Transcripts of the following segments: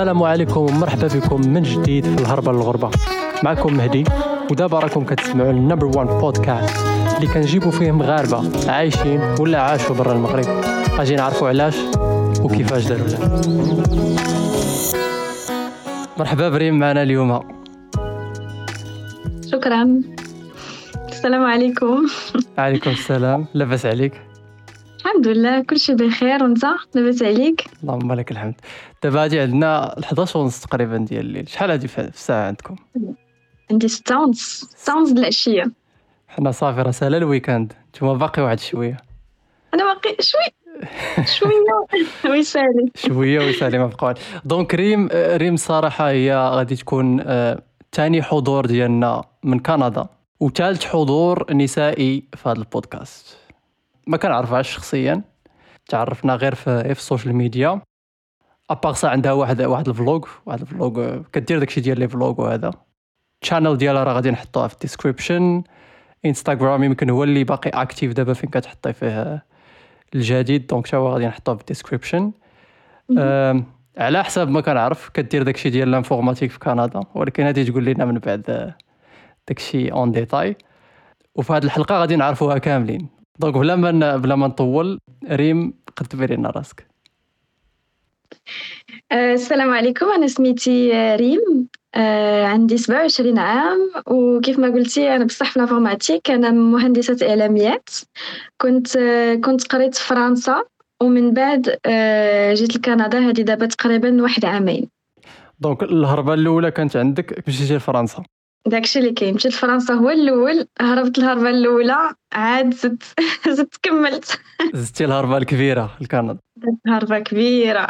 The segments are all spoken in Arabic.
السلام عليكم ومرحبا بكم من جديد في الهربة للغربة. معكم مهدي ودابا راكم كتسمعوا ال number 1 بودكاست اللي كنجيبوا فيه مغاربة عايشين ولا عاشوا برا المغرب. أجي نعرفوا علاش وكيفاش داروا له مرحبا بريم معنا اليوم. شكرا. السلام عليكم. عليكم السلام. لاباس عليك. الحمد لله كل شيء بخير وانت؟ لاباس عليك؟ اللهم لك الحمد. دابا هادي عندنا 11 ونص تقريبا ديال الليل. شحال هادي في الساعة عندكم؟ عندي ستة ونص. ستة ونص د العشية. حنا صافي راه سالا ال weekend. نتوما باقي واحد شوية. أنا باقي شوي. شوية. ويسالي شوية ويسالي ما بقاو donc ريم ريم صراحة هي غادي تكون ثاني حضور ديالنا من كندا. وثالث حضور نسائي في هذا البودكاست. ما كنعرفهاش شخصيا. تعرفنا غير في, في ال social media à part ça عندها واحد واحد ال vlog. واحد ال vlog كدير داكشي ديال les vlogs وهذا. ال channel ديالها راه غادي نحطوها في ال description انستغرام يمكن هو اللي باقي active دابا فين كتحطي فيه الجديد. Donc تا هو غادي نحطوه في ال description على حساب ما كنعرف كدير داكشي ديال l'informatique في كندا. ولكن هادي تقول لنا من بعد داكشي en détail وفي هذه الحلقة غادي نعرفوها كاملين. donc بلا ما بلا ما نطول ريم قدمي لنا راسك. أه، السلام عليكم. أنا سميتي ريم. أه عندي 27 عام. وكيف ما قلتي أنا بصح في أنا مهندسة إعلاميات. كنت كنت قريت في فرنسا. ومن بعد جيت لكندا. هذه دابا تقريبا واحد عامين. donc الهربة الأولى كانت عندك مشيتي لفرنسا. داكشي اللي كاين. مشيت لفرنسا هو الأول هربت الهربه الأولى عاد زدت زدت كملت. زدتي الهربة الكبيرة لكندا هربة كبيرة.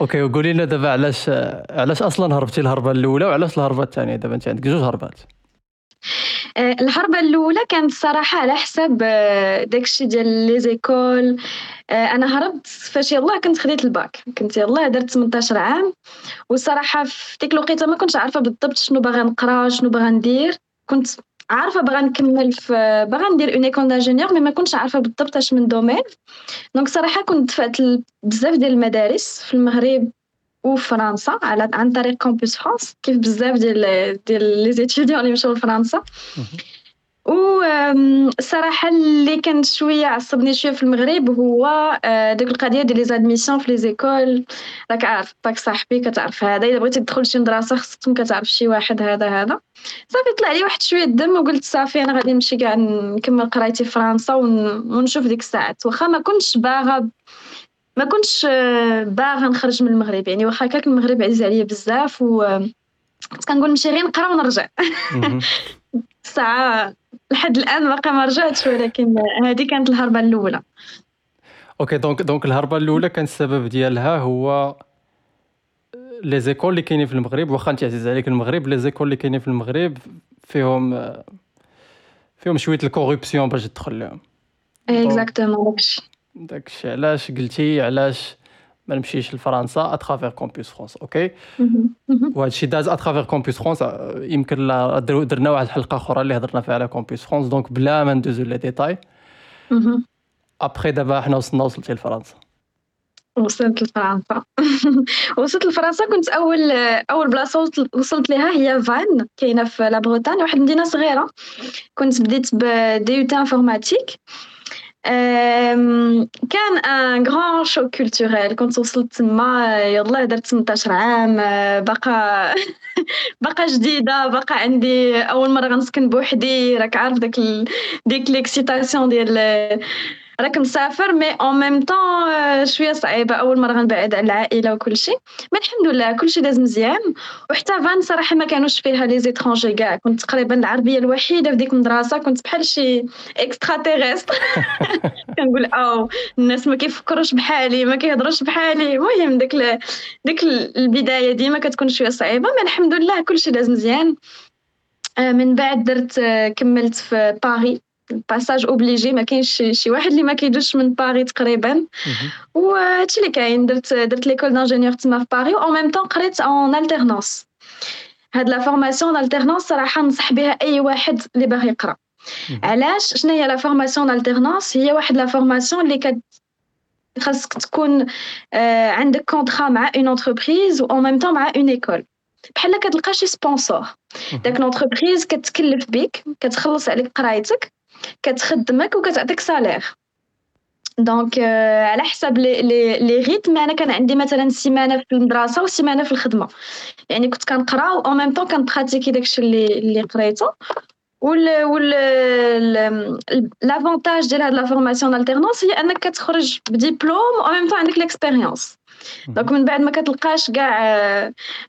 OK وقولي لنا دابا علاش علاش أصلا هربتي الهربة الأولى وعلاش الهربة الثانية؟ دابا انت عندك جوج هربات. آه، الهربه الأولى كانت الصراحه على حساب آه، داكشي ديال les écoles. آه، أنا هربت فاش يلاه كنت خديت الباك. كنت يلاه درت 18 عام. والصراحه في ديك الوقيتة ما كنتش عارفة بالضبط شنو باغا نقرا شنو باغا ندير. كنت عارفة باغا نكمل في باغا ندير une école d'ingénieur mais ما كنتش عارفة بالضبط اش من domaine donc صراحة كنت دفعت بزاف ديال المدارس في المغرب. وفرنسا على عن طريق Campus France كيف بزاف ديال ديال les étudiants اللي مشاو لفرنسا و الصراحه اللي كان شوية عصبني شوية في المغرب هو ديك القضية ديال les admissions في les écoles راك عارف باك صاحبي كتعرف هذا الا بغيتي تدخل شي مدرسه خصك تكون كتعرف شي واحد هذا هذا صافي طلع لي واحد شوية الدم وقلت صافي أنا غادي نمشي كاع نكمل قرايتي في فرنسا ونشوف ديك الساعات واخا ما كنتش باغا ما كنتش آه، باغا نخرج من المغرب يعني واخا كاك المغرب عزيز عليا بزاف و كنقول نمشي غير نقرا ونرجع. الساعة لحد الآن باقي ما رجعتش ولكن هذه كانت الهربة الأولى. OK donc donc الهربه الاولى كان السبب ديالها هو les écoles اللي كاينين في المغرب واخا أنت عزيز عليك المغرب les écoles اللي كاينين في المغرب فيهم فيهم شوية ال corruption باش تدخل. لهم exactement داكشي داكشي. علاش قلتي علاش ما نمشيش لفرنسا à travers Campus France OK وهذا الشيء داز à travers Campus France يمكن درنا واحد الحلقة أخرى اللي هضرنا فيها على Campus France donc بلا ما ندوزو les détails après دابا حنا وصلنا وصلتي لفرنسا. وصلت لفرنسا. وصلت لفرنسا كنت أول أول بلاصة وصلت لها هي Vannes كاينة في la Bretagne واحد المدينة صغيرة. كنت بديت ب DUT informatique كان un grand choc culturel كنت وصلت تما يلا درت 18 عام باقا باقا جديدة باقا عندي أول مرة غنسكن بوحدي راك عارف داك. ديك l'excitation ديال راك مسافر mais en même temps شوية صعيبه أول مرة غنبعد على العائلة وكل شيء. mais الحمد لله كل شيء داز مزيان. وحتى Vannes صراحة ما كانوش فيها les étrangers كاع. كنت تقريبا العربية الوحيدة في ديك المدرسة. كنت بحال شي extraterrestre كنقول أو الناس ما كيفكروش بحالي ما كيهضروش بحالي. المهم ديك ل... ديك البداية ديما كتكون شوية صعيبة. mais الحمد لله كل شيء داز مزيان. آه، من بعد درت كملت في باريس passage obligé ما كاينش شي واحد اللي ما كيدوزش من باري تقريبا. وهادشي اللي كاين درت درت l'école d'ingénieur تما في Paris en même temps قريت en alternance هاد la formation alternance صراحة ننصح بها أي واحد اللي باغي يقرأ. علاش؟ شنو هي la formation alternance هي واحد la formation اللي كت خاصك تكون آه، عندك contrat مع une entreprise en même temps مع une école بحال كتلقى شي sponsor داك l'entreprise كتكلف بك كتخلص عليك قرايتك كتخدمك وكتعطيك salaire. donc على حسب les les rythmes أنا كان عندي مثلا سيمانة في المدرسة وسيمانة في الخدمة. يعني كنت كنقرأ و ميم طون كنبراتيكي داكشي اللي اللي قريته. وال وال l'avantage ديال هاد la formation alternance هي أنك كتخرج ب diplôme en même temps عندك l'expérience donc من بعد ما كتلقاش كاع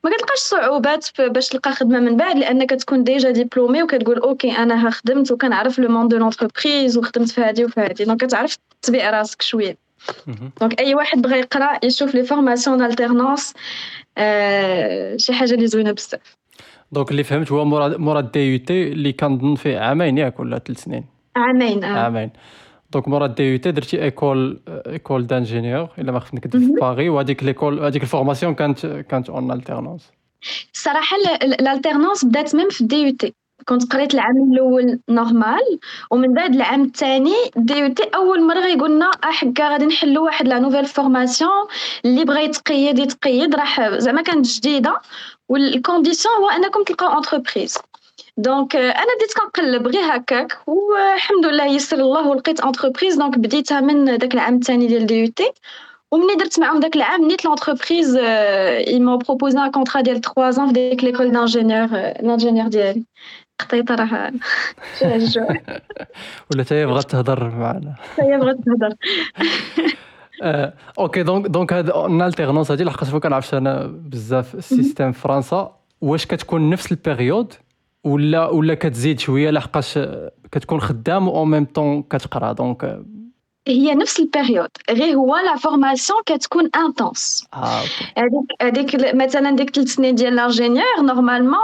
ما كتلقاش صعوبات باش تلقى خدمة من بعد لانك كتكون déjà diplômé وكتقول OK أنا خدمت وكنعرف le monde de l'entreprise وخدمت في هادي وفي هادي. donc كتعرف تبيع راسك شوية. donc أي واحد بغى يقرأ يشوف les formations alternance شي حاجة اللي زوينة بزاف. donc اللي فهمت هو مورا مورا DUT اللي كنظن فيه عامين ياك ولا ثلاث سنين؟ عامين آه. عامين. donc مورا DUT درتي école école d'ingénieur الا ما خفت نكذب في باغي وهذيك l'école هذيك ال formation كانت كانت en alternance الصراحه ال alternance بدات même في DUT كنت قريت العام الأول normal ومن بعد العام الثاني DUT أول مرة غيقولنا احكا غادي نحلو واحد la nouvelle formation اللي بغى يتقيد يتقيد. راح زعما كانت جديدة. وال condition هو أنكم تلقاو entreprise donc أنا بديت كنقلب غير هكاك والحمد لله يسر الله ولقيت entreprise donc بديتها من داك العام الثاني ديال DUT ومني درت معاهم داك العام نيت l'entreprise ils m'ont proposé un contrat ديال 3 ans في ديك l'école d'ingénieur l'ingénieur ديالي قطيطه راه ولا حتى بغات تهضر معنا حتى بغات تهضر OK donc donc هاد ال alternance هادي لحقاش ما كنعرفش أنا بزاف ال système في فرنسا واش كتكون نفس ال période ولا ولا كتزيد شوية لحقاش كتكون خدام أو ميم طون كتقرا. donc هي نفس ال période غير هو la formation كتكون intense هذيك هذيك مثلا ديك ثلاث سنين ديال l'ingénieur normalement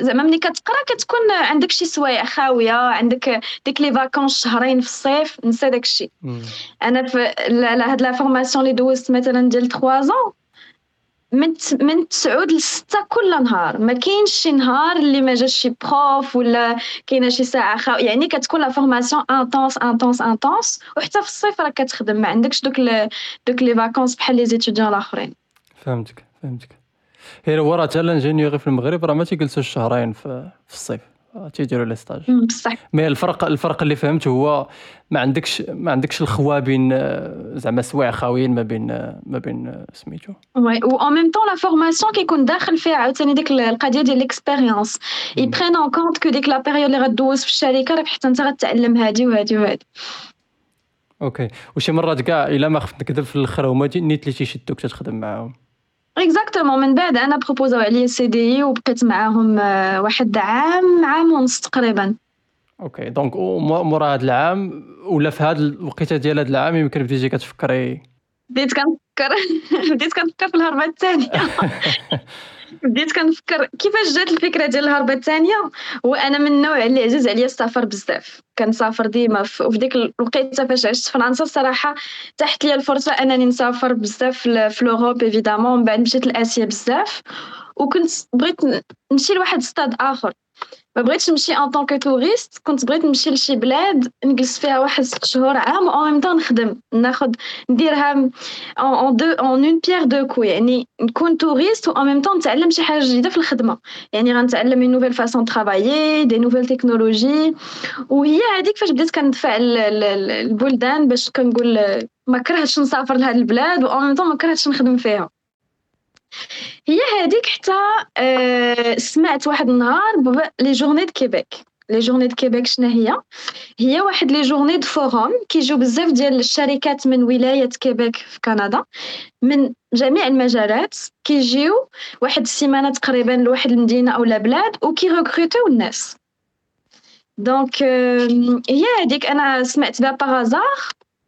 زعما ملي كتقرا كتكون عندك شي سوايع خاويه عندك ديك les vacances شهرين في الصيف نسى داك الشيء أنا في هاد la formation اللي دوزت مثلا ديال 3 زون من من 9 ل 6 كل نهار. ما كاينش شي نهار اللي ما جاش شي prof ولا كاينة شي ساعة خا... يعني كتكون la formation intense intense intense وحتى في الصيف راك كتخدم. ما عندكش دوك. دوك les vacances بحال les étudiants الأخرين. فهمتك فهمتك. هي ورا حتى ال ingénieurie في المغرب راه ما تيجلسوش شهرين في, في الصيف. تيديروا les stages بصح. mais الفرق الفرق اللي فهمت هو ما عندكش ما عندكش الخوا بين زعما سوايع خاويين ما بين ما بين سميتو. oui و en même temps la formation كيكون داخل فيها عاوتاني ديك القضية ديال l'expérience est prise en compte que ديك la période اللي غدوز في الشركة راك حتى انت غتعلم هادي وهادي وهادي ok وشي مرات كاع الا ما خفت نكذب في الآخر هما نيت اللي تيشدوك تخدم معاهم exactement من بعد أنا proposaو عليا CDI وبقيت معاهم واحد عام عام ونص تقريبا. ok donc مورا هذا العام ولا في هذه الوقيتة ديال هذا العام يمكن بديتي كتفكري؟ بديت كنفكر بديت كنفكر في الهربة الثانية. بديت كنفكر كيفاش جات الفكرة ديال الهربة الثانية؟ وأنا من النوع اللي عزيز عليا السفر بزاف. كنسافر ديما وفي ديك الوقيته فاش عشت في فرنسا الصراحة تاحت لي الفرصة أنني نسافر بزاف في l'Europe évidemment من بعد مشيت لآسيا بزاف. وكنت بغيت نمشي لواحد ستاد آخر. ما بغيتش نمشي en tant que touriste كنت بغيت نمشي لشي بلاد نجلس فيها واحد ست شهور عام où même temps نخدم. ناخد نديرها un deux en un pierre deux coups يعني نكون touriste و même temps نتعلم شي حاجة جديدة في الخدمة. يعني غنتعلم une nouvelle façon travailler des nouvelles technologies وهي هذيك فاش بديت كندفع البلدان باش كنقول ما كرهتش نسافر لهاد البلاد و même temps ما كرهتش نخدم فيها. هي هذيك حتى أه سمعت واحد النهار les journées du Québec. les journées du Québec شنو هي؟ هي واحد les journées du forum كيجيو بزاف ديال الشركات من ولاية كيبيك في كندا من جميع المجالات كيجيو واحد السيمانة تقريبا لواحد المدينة أو بلاد وكي recrutيو الناس. donc هي هذيك أنا سمعت بها par hasard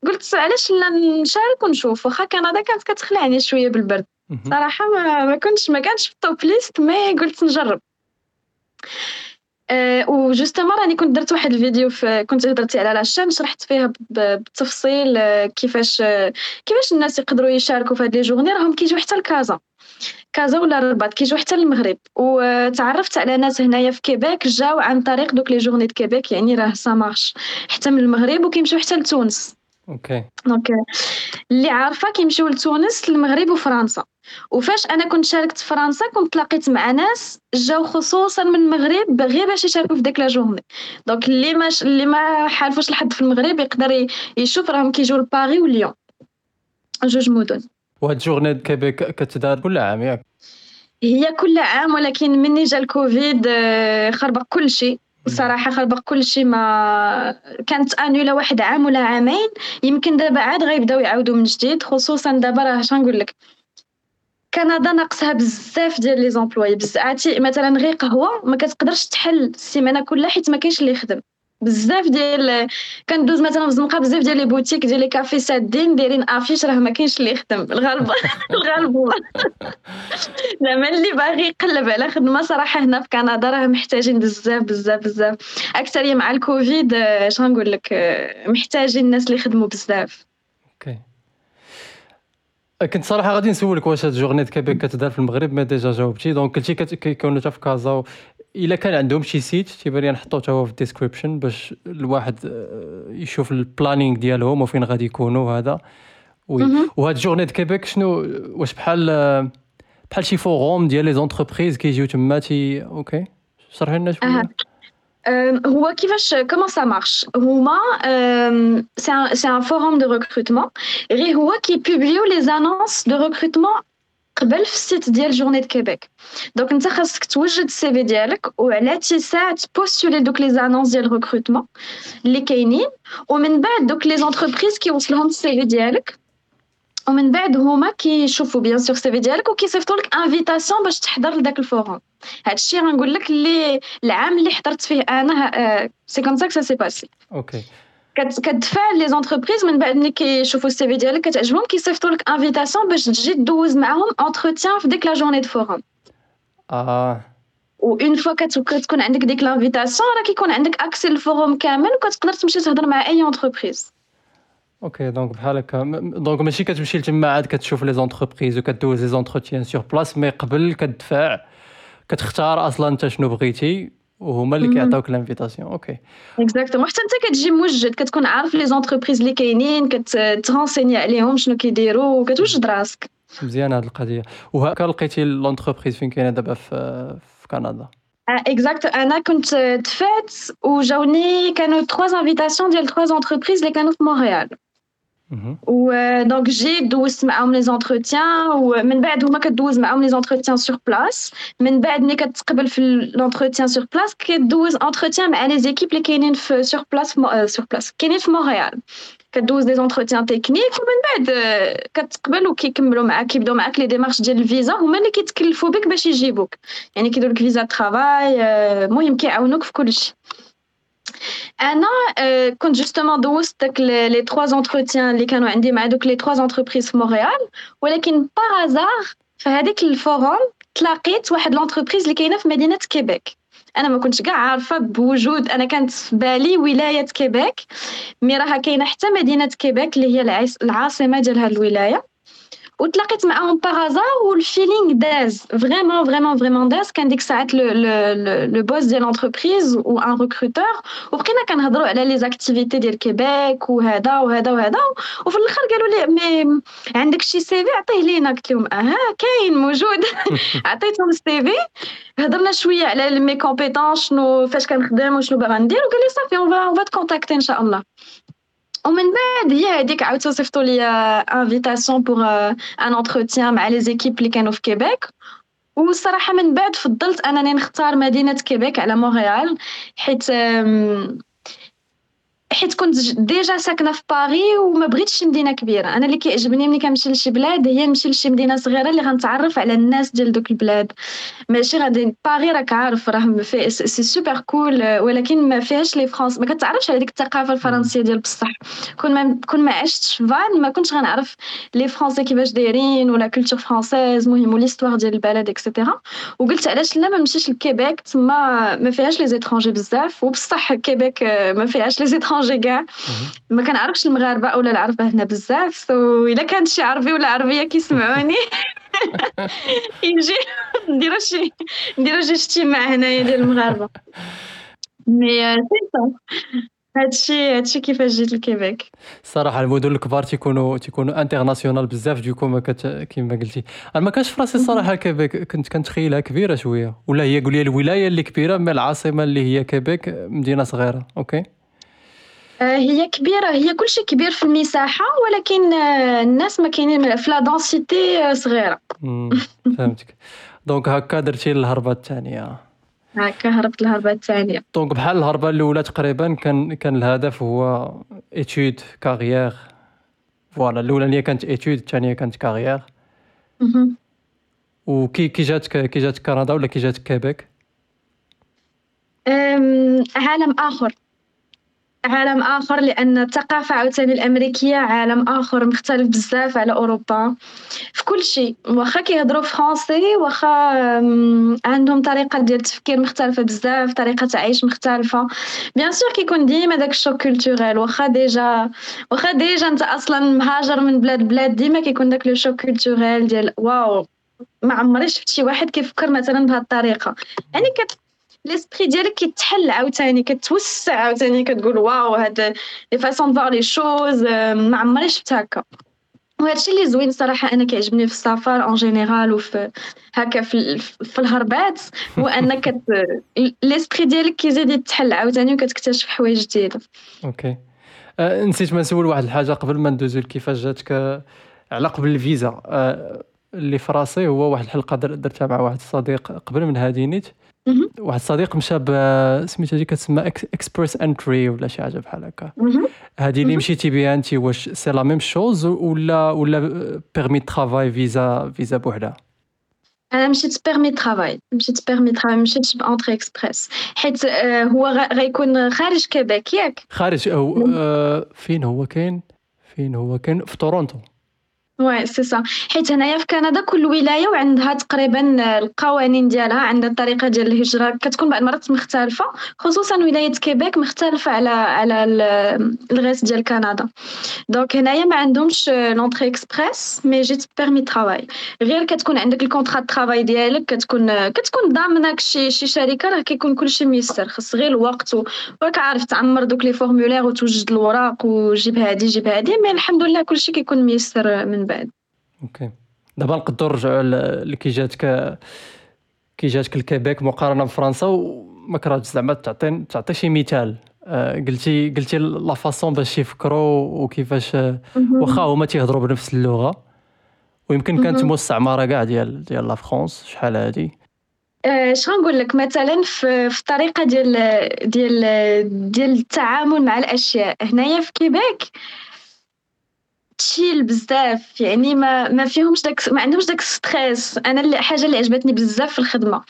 قلت علاش لا نشارك ونشوف. واخا كندا كانت كتخلعني شوية بالبرد. صراحة ما, ما كنتش ما كانش في ال top liste mais قلت نجرب. أه و justement راني كنت درت واحد الفيديو في كنت هضرتي على la chaîne شرحت فيها بالتفصيل كيفاش كيفاش الناس يقدروا يشاركوا في هاد les journées. راهم كيجيو حتى لكازا. كازا ولا الرباط كيجيو حتى للمغرب. وتعرفت على ناس هنايا في كيبيك جاو عن طريق دوك les journées du Québec يعني راه ça marche. حتى من المغرب وكيمشيو حتى لتونس. ok. donc اللي عارفة كيمشيو لتونس المغرب وفرنسا. وفاش أنا كنت شاركت في فرنسا كنت تلاقيت مع ناس جاو خصوصا من المغرب غير باش يشاركوا في ديك la journée. donc اللي ما اللي ما حالفوش الحد في المغرب يقدر يشوف راهم كيجيو لباري وليون جوج مدن. وهاد journées Québec كتدار كل عام ياك. هي كل عام ولكن مني جا الكوفيد آه، خربق كل شيء. الصراحه خربق كل شيء ما كانت annulé واحد عام ولا عامين. يمكن دابا عاد غيبداو يعاودوا من جديد خصوصا دابا راه اش نقول لك كندا ناقصها بزاف ديال les employés. بزاف مثلا غير قهوة ما كتقدرش تحل السيمانة كلها حيت ما كاينش اللي يخدم. بزاف ديال كندوز مثلا في الزنقه بزاف ديال les boutiques ديال les cafés سادين دايرين affiche راه ما كاينش اللي يخدم. الغالب الغالب زعما اللي باغي يقلب على خدمة صراحة هنا في كندا راه محتاجين بزاف بزاف بزاف. أكثر مع الكوفيد اش غنقول لك محتاجين الناس اللي يخدموا بزاف. كنت صراحة غادي نسولك واش هاد journées Québec كتدار في المغرب ما déjà جاوبتي. donc قلتي كيكونوا حتى في كازا إلا كان عندهم شي site تيبان لي نحطو حتى هو في ال description باش الواحد آه، يشوف ال planning ديالهم وفين غادي يكونوا هذا وهاد journées Québec شنو واش بحال آه، بحال شي forum ديال les entreprises كيجيو تما تي ok. شرح لنا شوية. هو كيفاش comment ça marche هما c'est un forum de recrutement غير هو كي publيو les annonces de recrutement قبل في ال site ديال journées Québec donc انت خاصك توجد ال CV ديالك وعلى تيساع ت postuler دوك les annonces ديال recrutement اللي كاينين ومن بعد دوك les entreprises كيوصلهم ال CV ديالك ومن بعد هما كيشوفوا bien sûr ال CV ديالك وكيصيفطوا لك invitation باش تحضر لذاك ال forum هادشي غنقول لك اللي العام اللي حضرت فيه أنا c'est comme ça que ça s'est passé ok كتفاعل les entreprises من بعد ملي كيشوفوا ال CV ديالك كتعجبهم كيصيفطوا لك invitation باش تجي دوز معاهم entretien في ديك la journée du forum آه. une fois كتكون عندك ديك l'invitation راه كيكون عندك accès لل forum كامل وكتقدر تمشي تهضر مع أي entreprise ok donc بحال هكا donc ماشي كتمشي لتما عاد كتشوف les entreprises وكدوز les entretiens sur place mais قبل كتدفع كتختار أصلا انت شنو بغيتي وهما اللي كيعطيوك l'invitation ok exactement حتى انت كتجي موجد كتكون عارف les entreprises اللي كاينين كت renseigner عليهم شنو كيديروا وكتوجد راسك مزيانه هذه القضية وهكا لقيتي l'entreprise فين كاينة دابا في كندا exact أنا كنت دفعت وجاوني كانوا 3 invitations ديال 3 entreprises اللي كانوا في مونريال و donc جيت دوزت معاهم les entretiens ومن بعد هما كدوز معاهم les entretiens sur place من بعد ملي كتقبل في l'entretien sur place كدوز entretien مع les équipes اللي كاينين في sur place sur place كاينين في مونريال كدوز des entretiens techniques ومن بعد كتقبل وكيكملوا معاك كيبداو معاك les démarches ديال الفيزا هما اللي كيتكلفوا بك باش يجيبوك يعني كيديروا لك visa travail المهم كيعاونوك في كلشي أنا كنت justement دوزت داك les trois entretiens اللي كانوا عندي مع دوك les trois entreprises في مونريال ولكن par hasard في هذيك ال forum تلاقيت واحد l'entreprise اللي كاينة في مدينه كيبيك أنا ما كنتش كاع عارفه بوجود أنا كانت في بالي ولايه كيبيك mais راها كاينة حتى مدينه كيبيك اللي هي العاصمه ديال هذه الولايه وتلاقيت معاهم par hasard وال feeling داز vraiment vraiment vraiment داز كان ديك الساعات le le boss ديال l'entreprise و un recruteur وبقينا كنهضروا على les activités ديال كيبيك وهذا وهذا وهذا وفي الآخر قالوا لي mais عندك شي CV عطيه لينا قلت لهم أها كاين موجود عطيتهم ال CV هضرنا شوية على mes compétences شنو فاش كنخدم وشنو باغا ندير وقال لي صافي on va on va te contacter ان شاء الله ومن بعد هي هذيك عاود صيفطوا لي invitation pour un entretien مع les équipes اللي كانوا في كيبيك والصراحه من بعد فضلت انني نختار مدينه كيبيك على مونريال حيت حيت كنت déjà ساكنة في باري وما بغيتش مدينة كبيرة. أنا اللي كيعجبني ملي كنمشي لشي بلاد هي نمشي لشي مدينة صغيرة اللي غنتعرف على الناس ديال دوك البلاد. ماشي غادي باري راك عارف راه c'est super cool ولكن ما فيهاش les France. ما كتعرفش على ديك الثقافة الفرنسية ديال بصح. كون ما كون ما عشتش في فان ما كنتش غنعرف les Français كيفاش دايرين و la culture française المهم l'histoire ديال البلد et cetera وقلت علاش لا ما نمشيش لكيبيك تما ما فيهاش les étrangers بزاف. وبصح كيبيك ما فيهاش les étrangers mélangés كاع ما كنعرفش المغاربة ولا العربه هنا بزاف so إلا كانت شي عربي ولا عربية كيسمعوني. يجي نديرو شي نديرو شي اجتماع هنايا ديال المغاربة. mais c'est هادشي هادشي كيفاش جيت لكيبيك الصراحه المدن الكبار تيكونوا تيكونوا international بزاف d'un coup ما كت كيما قلتي. أنا ما كانش في راسي الصراحه كيبيك كنت كنتخيلها كبيرة شوية. ولا هي قول لي الولاية اللي كبيرة من العاصمة اللي هي كيبيك مدينة صغيرة أوكي؟ هي كبيرة هي كل شيء كبير في المساحة ولكن آه، الناس ما كاينين في la densité آه، صغيرة فهمتك. donc هكا درتي الهربة الثانية. هكا هربت الهربة الثانية. donc بحال الهربة الأولى تقريبا كان كان الهدف هو études carrière voilà الأولانية كانت études الثانية كانت carrière وكي كي جاتك كي جاتك كندا ولا كي جاتك كيبيك؟ عالم آخر. عالم آخر لأن الثقافة عاوتاني الأمريكية عالم آخر مختلف بزاف على أوروبا. في كل شيء واخا كيهضروا français واخا عندهم طريقة ديال التفكير مختلفة بزاف طريقة تعيش مختلفة. bien sûr كيكون ديما داك ال choc culturel واخا déjà واخا déjà انت أصلا مهاجر من بلاد بلاد ديما كيكون داك le choc culturel ديال waouh ما عمري شفت شي واحد كيفكر مثلا بهذه الطريقة. يعني كت l'esprit ديالك كيتحل عاوتاني كتوسع عاوتاني كتقول waouh هاد les façons voir les choses ما عمري شفت هكا وهادشي اللي زوين صراحة أنا كيعجبني في السفر en général وفي هكا في, في الهربات هو انك l'esprit ديالك كيزيد يتحل عاوتاني وكتكتشف حوايج جديده okay نسيت ما نسول واحد الحاجة قبل ما ندوزو كيفاش جاتك على قبل الفيزا. أه اللي في راسي هو واحد الحلقة درتها مع واحد الصديق قبل من هادي نيت. واحد الصديق مشى سميتها ديك كتسمى Express Entry ولا شي حاجة بحال هكا. هذه اللي مشيتي بها انت واش c'est la même chose ولا ولا permis travail visa visa بوحدها؟ أنا مشيت permis travail مشيت permis travail مشيتش ب Entrée express حيت آه، هو غيكون خارج كيبيك ياك؟ خارج أو آه، فين هو كاين؟ فين هو كاين؟ في تورونتو. وي سي سا حيت هنايا في كندا كل ولاية وعندها تقريبا القوانين ديالها عندها الطريقة ديال الهجرة. كتكون بعض المرات مختلفة خصوصا ولاية كيبيك مختلفة على على الغيس ديال كندا. donc هنايا ما عندهمش l'Entrée express mais جيت permis travail غير كتكون عندك ال contrat travail ديالك كتكون كتكون ضامنك شي شي شركة راه كيكون كلشي ميسر. خاص غير الوقت وراك عارف تعمر دوك les formulaires وتوجد الوراق وجيب هادي جيب هادي mais الحمد لله كلشي كيكون ميسر من بعد. okay. دابا نقدروا نرجعوا لكي جاتك كي جاتك الكيبيك مقارنة بفرنسا وما كرهتش زعما تعطي تعطي شي مثال. آه، قلتي قلتي la façon باش يفكروا وكيفاش واخا هما تيهضروا بنفس اللغة. ويمكن كانت مستعمرة كاع ديال ديال la France شحال هادي؟ اش آه، غنقول لك؟ مثلا في, في الطريقة ديال ديال ديال التعامل مع الأشياء. هنايا في كيبيك chill بزاف. يعني ما ما فيهمش داك ما عندهمش داك stress أنا اللي حاجة اللي عجبتني بزاف في الخدمة.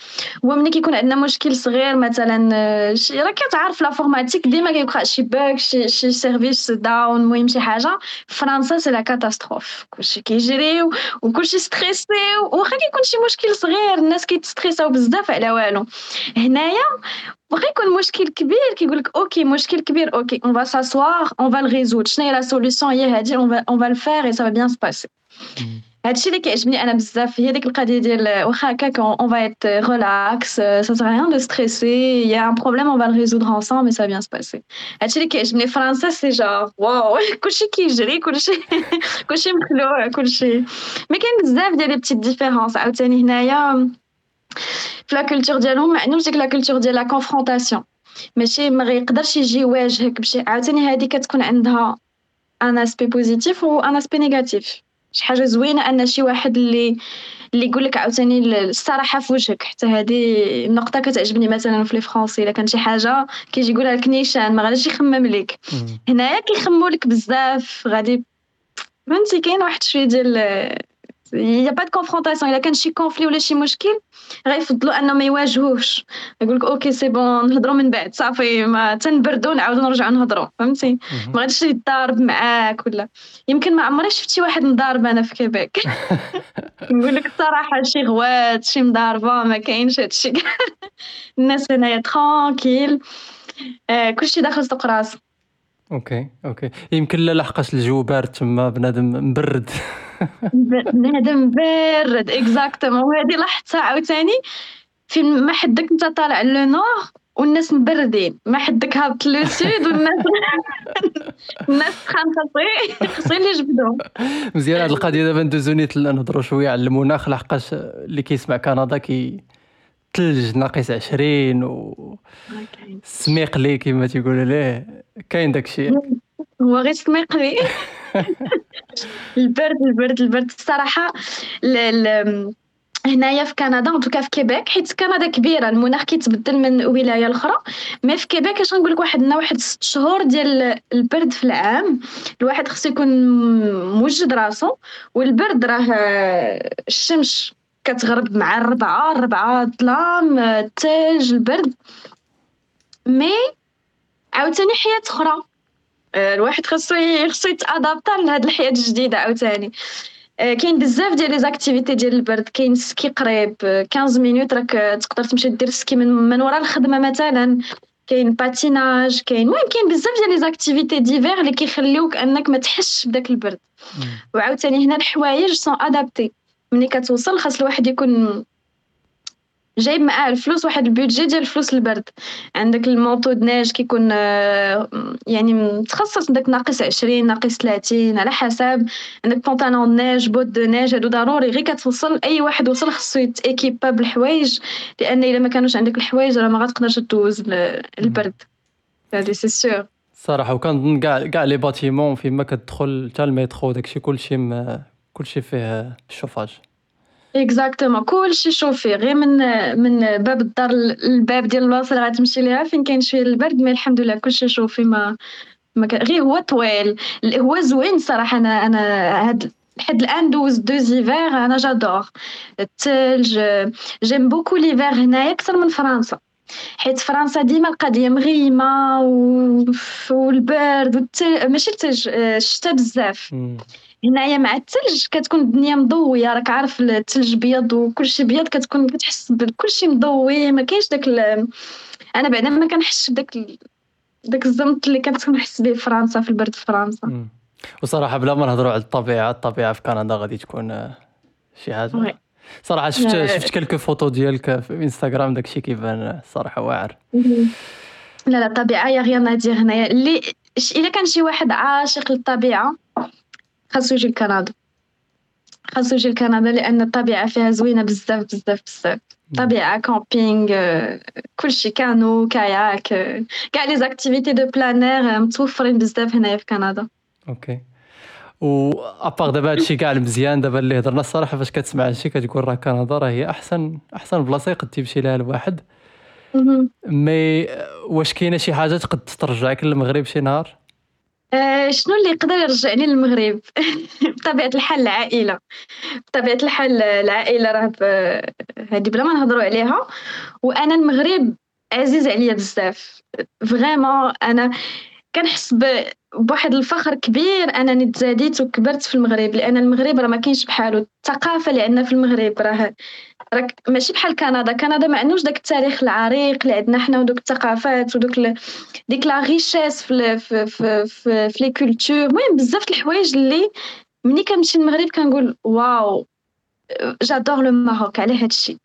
هو ملي كيكون عندنا مشكل صغير مثلا شي راه كتعرف l'informatique ديما كيوقع شي bug شي شي service down المهم شي حاجة. فرنسا c'est la catastrophe كلشي كيجري وكلشي stressé واخا كيكون شي مشكل صغير. الناس كيتستريساو بزاف على والو. هنايا واخا يكون مشكل كبير كيقول لك OK مشكل كبير OK on va s'asseoir on va résoudre شنو هي la solution هي هادي on va la faire et ça va bien se passer هادشي اللي كيعجبني أنا بزاف هي ديك القضية ديال واخا هكاك on va être relax ça sert à rien de stresser y a un problème on va résoudre ensemble et ça va bien se passer هادشي اللي كيعجبني فرنسا c'est genre واو كلشي كيجري كلشي كلشي مخلوع كلشي mais كاين بزاف ديال les petites différences عاوتاني هنايا في la culture ديالهم ما عندهمش ديك la culture ديال la confrontation ماشي ما غيقدرش يجي يواجهك بشي عاوتاني هادي كتكون عندها un aspect positif و un aspect négatif شي حاجة زوينه ان شي واحد اللي اللي يقول لك عاوتاني الصراحه في وجهك حتى هذه النقطه كتعجبني مثلا في les Français الا كان شي حاجة كيجي يقولها لك نيشان ما غاديش يخمم لك هنايا كيخمموا لك بزاف غادي فهمتي كاين واحد شوية ديال y a pas de confrontation الا كان شي conflit ولا شي مشكل غيفضلوا انهم ما يواجهوش يقول لك OK c'est bon نهضروا من بعد صافي ما تنبردوا نعاودوا نرجعوا نهضروا فهمتي ما غاديش يضارب معاك ولا يمكن ما عمري شفت شي واحد مضارب أنا في كيبيك نقول لك الصراحه شي غوات شي مضاربه ما كاينش هادشي الناس هنايا tranquille آه كلشي داخل سوق راسه OK OK يمكن لا لحقاش الجو بارد تما بنادم مبرد بنادم بارد exactement. وهذه لاحظتها عاوتاني فين ما حدك أنت طالع le nord والناس مبردين. ما حدك هابط لو سود والناس الناس سخان خاصي خاصي اللي يجبدهم مزيان هاد القضية. دابا ندوزو نيت نهضروا شوية على المناخ لحقاش اللي كيسمع كندا كي ثلج ناقص 20 و السميق لي كما تيقولوا ليه. كاين داكشي. هو غير سميق لي. البرد البرد البرد. الصراحة هنايا في كندا en tout cas في كيبيك حيت كندا كبيرة. المناخ كيتبدل من ولاية لأخرى. mais في كيبيك اش نقول لك واحد واحد ست شهور ديال البرد في العام. الواحد خصو يكون موجد راسو والبرد راه الشمس كتغرب مع الربعة الربعة الظلام الثلج البرد. mais عاوتاني حياة أخرى. الواحد خصو خصو يتادابتا لهاد الحياة الجديدة عاوتاني. آه، كاين بزاف ديال les activités ديال البرد. كاين ski قريب. 15 minutes راك تقدر تمشي دير سكي من, من ورا الخدمة مثلا. كاين patinage كاين المهم كاين بزاف ديال les activités d'hiver اللي كيخليوك أنك ما تحسش بداك البرد. وعاوتاني هنا الحوايج sont adaptés ملي كتوصل خاص الواحد يكون جايب معاه الفلوس واحد ال budget ديال فلوس البرد. عندك ال manteau neige كيكون آه، يعني متخصص عندك ناقص عشرين ناقص ثلاثين على حسب عندك pantalon neige bottes de neige هادو ضروري. غير كتوصل أي واحد وصل خصو يتيكيبا بالحوايج لأن إلا ما كانوش عندك الحوايج راه ما غاتقدرش دوز البرد. هادي c'est sûr صراحة وكنظن كاع كاع les bâtiments فيما كتدخل حتى المترو داكشي كلشي كلشي فيه ال chauffage exactement كلشي chauffé غير من من باب الدار الباب ديال البلاصه اللي غتمشي ليها فين كاين شوية البرد mais الحمد لله كلشي chauffé ما ما غير هو طويل. هو زوين صراحة أنا أنا هاد لحد الآن دوز deux hivers أنا j'adore. الثلج j'aime beaucoup l'hiver هنايا أكثر من فرنسا. حيت فرنسا ديما القضية مغيمة والبرد. ماشي الثلج الشتا بزاف. هنايا مع الثلج كتكون الدنيا مضوية راك عارف الثلج بيض وكلشي بيض كتكون كتحس بكلشي مضوي ما كاينش داك ال... أنا بعدا ما كنحسش بداك ال... داك الزمط اللي كنحس به في فرنسا في البرد في فرنسا. وصراحة بلا ما نهضروا على الطبيعة الطبيعة في كندا غادي تكون شي حاجة. صراحة شفت شفت quelques photos ديالك في إنستغرام داكشي كيبان صراحة واعر. لا لا الطبيعة يا غير نادي هنايا. اللي إلا كان شي واحد عاشق للطبيعة خاصو يجي لكندا. خاصو يجي لكندا لأن الطبيعة فيها زوينة بزاف بزاف بزاف. طبيعة camping كلشي canoë kayak كاع les activités de plein air متوفرين بزاف هنايا في كندا. OK و à part دابا هادشي كاع المزيان دابا اللي هضرنا الصراحة فاش كتسمع هادشي كتقول راه كندا راه هي أحسن أحسن بلاصة يقد تمشي لها الواحد. mais واش كاينة شي حاجة تقد ترجعك للمغرب شي نهار؟ آه، شنو اللي يقدر يرجعني للمغرب؟ بطبيعة الحال العائلة. بطبيعة الحال العائلة راه هذه بلا ما نهضروا عليها. وأنا المغرب عزيز عليا بزاف. vraiment أنا كنحس بواحد الفخر كبير أنني تزاديت وكبرت في المغرب لأن المغرب راه ما كاينش بحالو الثقافة اللي عندنا في المغرب راه راك ماشي بحال كندا كندا ما عندوش داك التاريخ العريق اللي عندنا حنا ودوك الثقافات ودوك ل... ديك la richesse في في في في, في les cultures المهم بزاف الحوايج اللي ملي كنمشي للمغرب كنقول واو j'adore le Maroc على هذا الشيء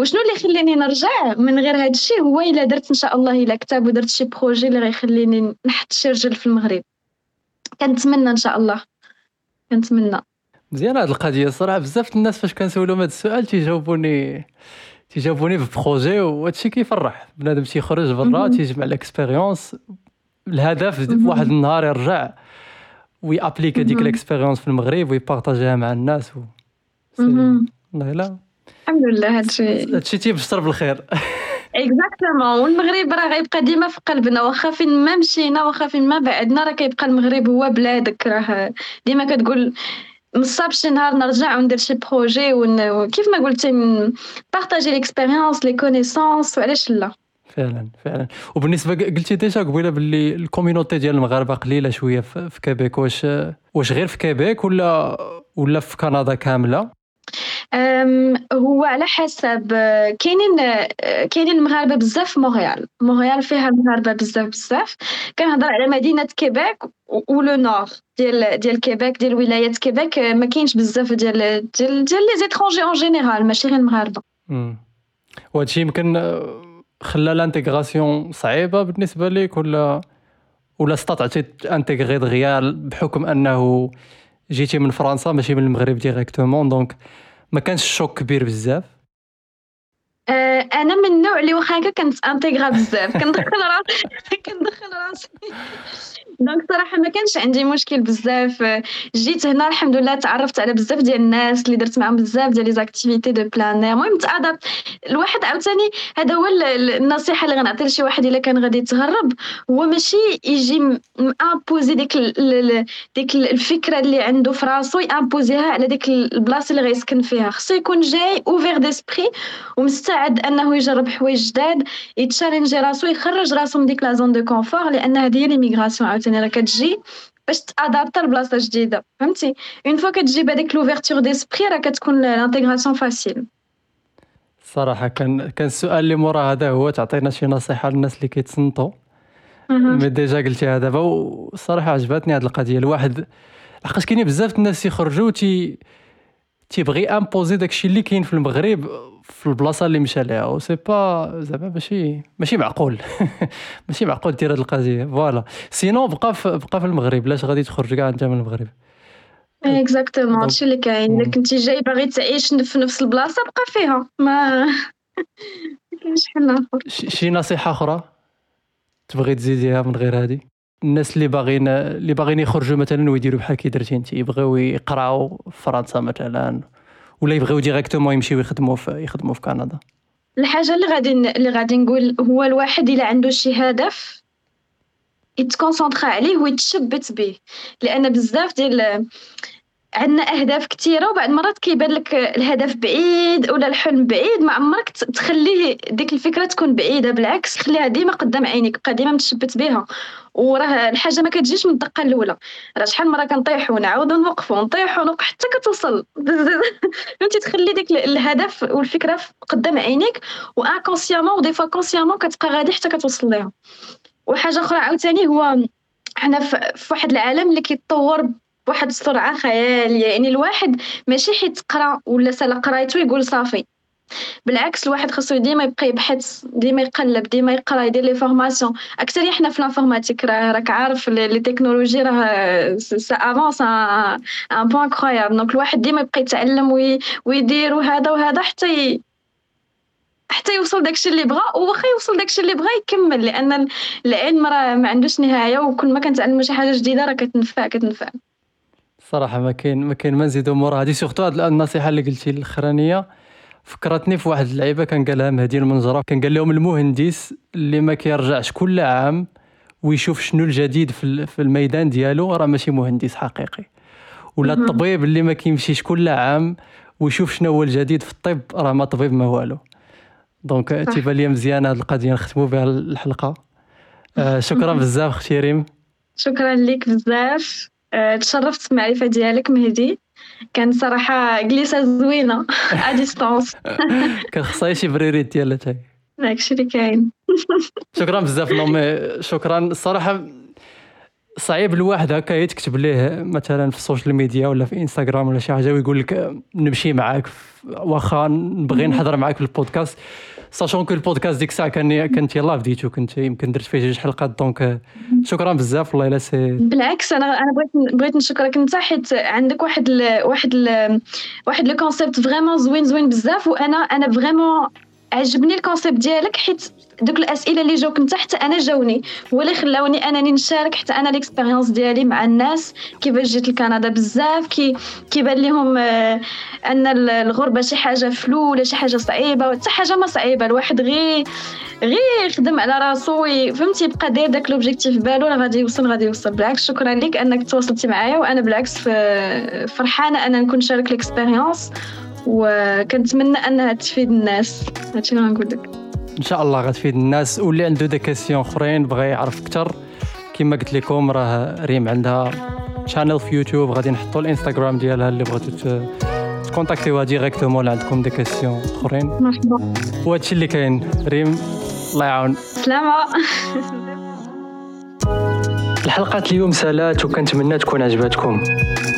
وشنو اللي يخليني نرجع من غير هذا الشيء؟ هو إلا درت إن شاء الله إلا كتاب ودرت شي projet اللي غيخليني نحط شي رجل في المغرب. كنتمنى إن شاء الله. كنتمنى. مزيان هاد القضية الصراحه بزاف الناس فاش كنسولهم هذا السؤال تيجاوبوني تيجاوبوني ب projet وهادشي كيفرح. بنادم تيخرج برا تيجمع ال expérience الهدف واحد النهار يرجع ويابليك هذيك ال expérience في المغرب و ي partager ها مع الناس و... والله لا الحمد لله هادشي هادشي تيبشر بالخير. exactement والمغرب راه غيبقى ديما في قلبنا واخا فين ما مشينا واخا فين ما بعدنا راه كيبقى المغرب هو بلادك. راه ديما كتقول مصاب شي نهار نرجع وندير شي projet وكيف ما قلتي partager l'expérience, les connaissances وعلاش لا؟ فعلا فعلا. وبالنسبة قلتي déjà قبيلة باللي ال community ديال المغاربة قليلة شوية في كيبيك. واش واش غير في كيبيك ولا ولا في كندا كاملة؟ هو على حسب كاينين كاينين المغاربة بزاف في مونريال مونريال فيها المغاربة بزاف بزاف. كنهضر على مدينة كيبيك ou le nord ديال ديال كيبيك ديال ولاية كيبيك ما كاينش بزاف ديال ديال ديال les étrangers en général ماشي غير المغاربة. وهادشي يمكن خلى l'intégration صعيبة بالنسبة لك ولا ولا استطعتي intégrer دغيا بحكم أنه جيتي من فرنسا ماشي من المغرب directement donc ما كانش ال choc كبير بزاف. أنا من النوع اللي واخا هكا كنت نت intégrer بزاف. كندخل راسي كندخل راسي. donc صراحة ما كانش عندي مشكل بزاف. جيت هنا الحمد لله تعرفت على بزاف ديال الناس اللي درت معاهم بزاف ديال les activités de plein المهم t'adaptes الواحد عاوتاني هذا هو النصيحة اللي غنعطي لشي واحد إلا كان غادي يتهرب هو ماشي يجي imposer ديك ديك الفكرة اللي عنده في راسو imposer ها على ديك البلاصة اللي غيسكن فيها. خصو يكون جاي ouvert d'esprit ومستعد انه يجرب حوايج جداد يت challenger راسو يخرج راسو من ديك la zone de confort لأن هذه هي l'immigration عاوتاني. راه كتجي باش t'adapter لبلاصه جديدة. فهمتي؟ une fois كتجيب هذيك l'ouverture d'esprit راه كتكون l'intégration facile صراحة كان كان السؤال اللي مورا هذا هو تعطينا شي نصيحة للناس اللي كيتصنتوا mais déjà قلتيها دابا وصراحه عجبتني هذه القضية. الواحد لحقاش كاينين بزاف الناس يخرجوا تي تيبغي imposer داكشي اللي كاين في المغرب في البلاصة اللي مشى ليها و c'est pas زعما ماشي ماشي معقول. ماشي معقول دير هاد القضية. voilà. sinon بقى في بقى في المغرب. لاش غادي تخرج كاع انت من المغرب؟ exactement هادشي اللي كاين. الا كنتي جاي باغي تعيش في نفس البلاصة بقى فيها. ما كاينش حل أخر. شي نصيحة أخرى تبغي تزيديها من غير هادي؟ الناس اللي باغيين اللي باغيين يخرجوا مثلا ويديروا بحال كي درتي انت يبغيو يقراو في فرنسا مثلا ولا يبغيو directement يمشيو يخدموا في يخدموا في كندا. الحاجة اللي غادي اللي غادي نقول هو الواحد إلا عنده شي هدف يت concentrer عليه ويتشبت به. لأن بزاف ديال عندنا أهداف كثيره وبعد مرات كيبان لك الهدف بعيد ولا الحلم بعيد ما عمرك تخليه ديك الفكرة تكون بعيدة بالعكس خليها ديما قدام عينيك بقى ديما متشبت بها. وراه الحاجة ما كتجيش من الدقة الأولى. راه شحال مرة كنطيحوا ونعاودوا نوقفوا ونطيحوا ونوقف حتى كتوصل. فهمتي؟ تخلي ديك الهدف والفكرة قدام عينيك و inconsciemment و des fois consciemment كتبقى غادي حتى كتوصل ليها. وحاجة أخرى عاوتاني هو حنا في واحد العالم اللي كيتطور بواحد السرعه خياليه يعني الواحد ماشي حيت قرأ ولا سال قرايته يقول صافي. بالعكس الواحد خاصو ديما يبقى يبحث ديما يقلب ديما يقرأ يدير les formations. أكثر حنا في l'informatique راك عارف les technologies راه ça avance un point incroyable donc الواحد ديما يبقى يتعلم ويدير وهذا وهذا حتى حتى يوصل داكشي اللي بغا. وواخا يوصل داكشي اللي بغا يكمل لأن العلم راه ما عندوش نهاية. وكل ما كنتعلموا شي حاجة جديدة راه كتنفع كتنفع. صراحة ما كاين ما كاين ما نزيدو مورا. هادي surtout هاد النصيحة اللي قلتي الأخرانية. فكرتني في واحد اللعيبة كان قالها مهدي المنجره كان قال لهم المهندس اللي ما كيرجعش كل عام ويشوف شنو الجديد في الميدان ديالو راه ماشي مهندس حقيقي. ولا الطبيب اللي ما كيمشيش كل عام ويشوف شنو هو الجديد في الطب راه ما طبيب ما والو. دونك تيبان لي مزيان هذه القضية نختموا بها الحلقة. آه شكرا بزاف أختي ريم شكرا لك بزاف. تشرفت بالمعرفه ديالك مهدي. كان صراحة جلسه زوينة ا ديستونس كان خصها شي بريريت ديالها تاعي داكشي اللي كاين. شكرا بزاف نومي شكرا. الصراحه صعيب الواحد هكا يتكتب ليه مثلا في السوشيال ميديا ولا في انستغرام ولا شي حاجة ويقول لك نمشي معاك واخا نبغي نحضر معاك في البودكاست. ساشون كو البودكاست ديك الساعة كان كنت يلاه بديتو كنت يمكن درت فيه جوج حلقات دونك شكرا بزاف والله إلا سي بالعكس أنا أنا بغيت بغيت نشكرك. أنت حيت عندك واحد ال واحد ال واحد le concept vraiment زوين زوين بزاف وأنا أنا vraiment عجبني ال concept ديالك حيت دوك الأسئلة اللي جاوك انت حتى أنا جاوني هو اللي خلاوني أنني نشارك حتى أنا l'expérience ديالي مع الناس. كيفاش جيت لكندا بزاف كي كيبان لهم آه أن الغربة شي حاجة floue ولا شي حاجة صعيبة حتى حاجة ما صعيبة. الواحد غير غير يخدم على راسو فهمتي يبقى داير داك l'objectif بالو راه غادي يوصل غادي يوصل. بالعكس شكرا لك أنك تواصلتي معايا وأنا بالعكس فرحانة أن نكون شارك l'expérience وكنتمنى أنها تفيد الناس. هادشي اللي غنقول لك. إن شاء الله غتفيد الناس. واللي عنده des questions أخرين بغى يعرف أكثر كما قلت لكم راه ريم عندها channel في يوتيوب. غادي نحطوا الإنستغرام ديالها اللي بغيتو تكونتاكتيوها directement اللي عندكم des questions أخرين. مرحبا. وهادشي اللي كاين. ريم الله يعاون. سلامة. الحلقات اليوم سالات وكنتمنى تكون عجبتكم.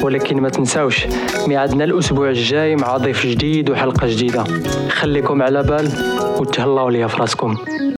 ولكن ما تنساوش ميعادنا الأسبوع الجاي مع ضيف جديد وحلقة جديدة. خليكم على بال وتهلاو ليا فراسكم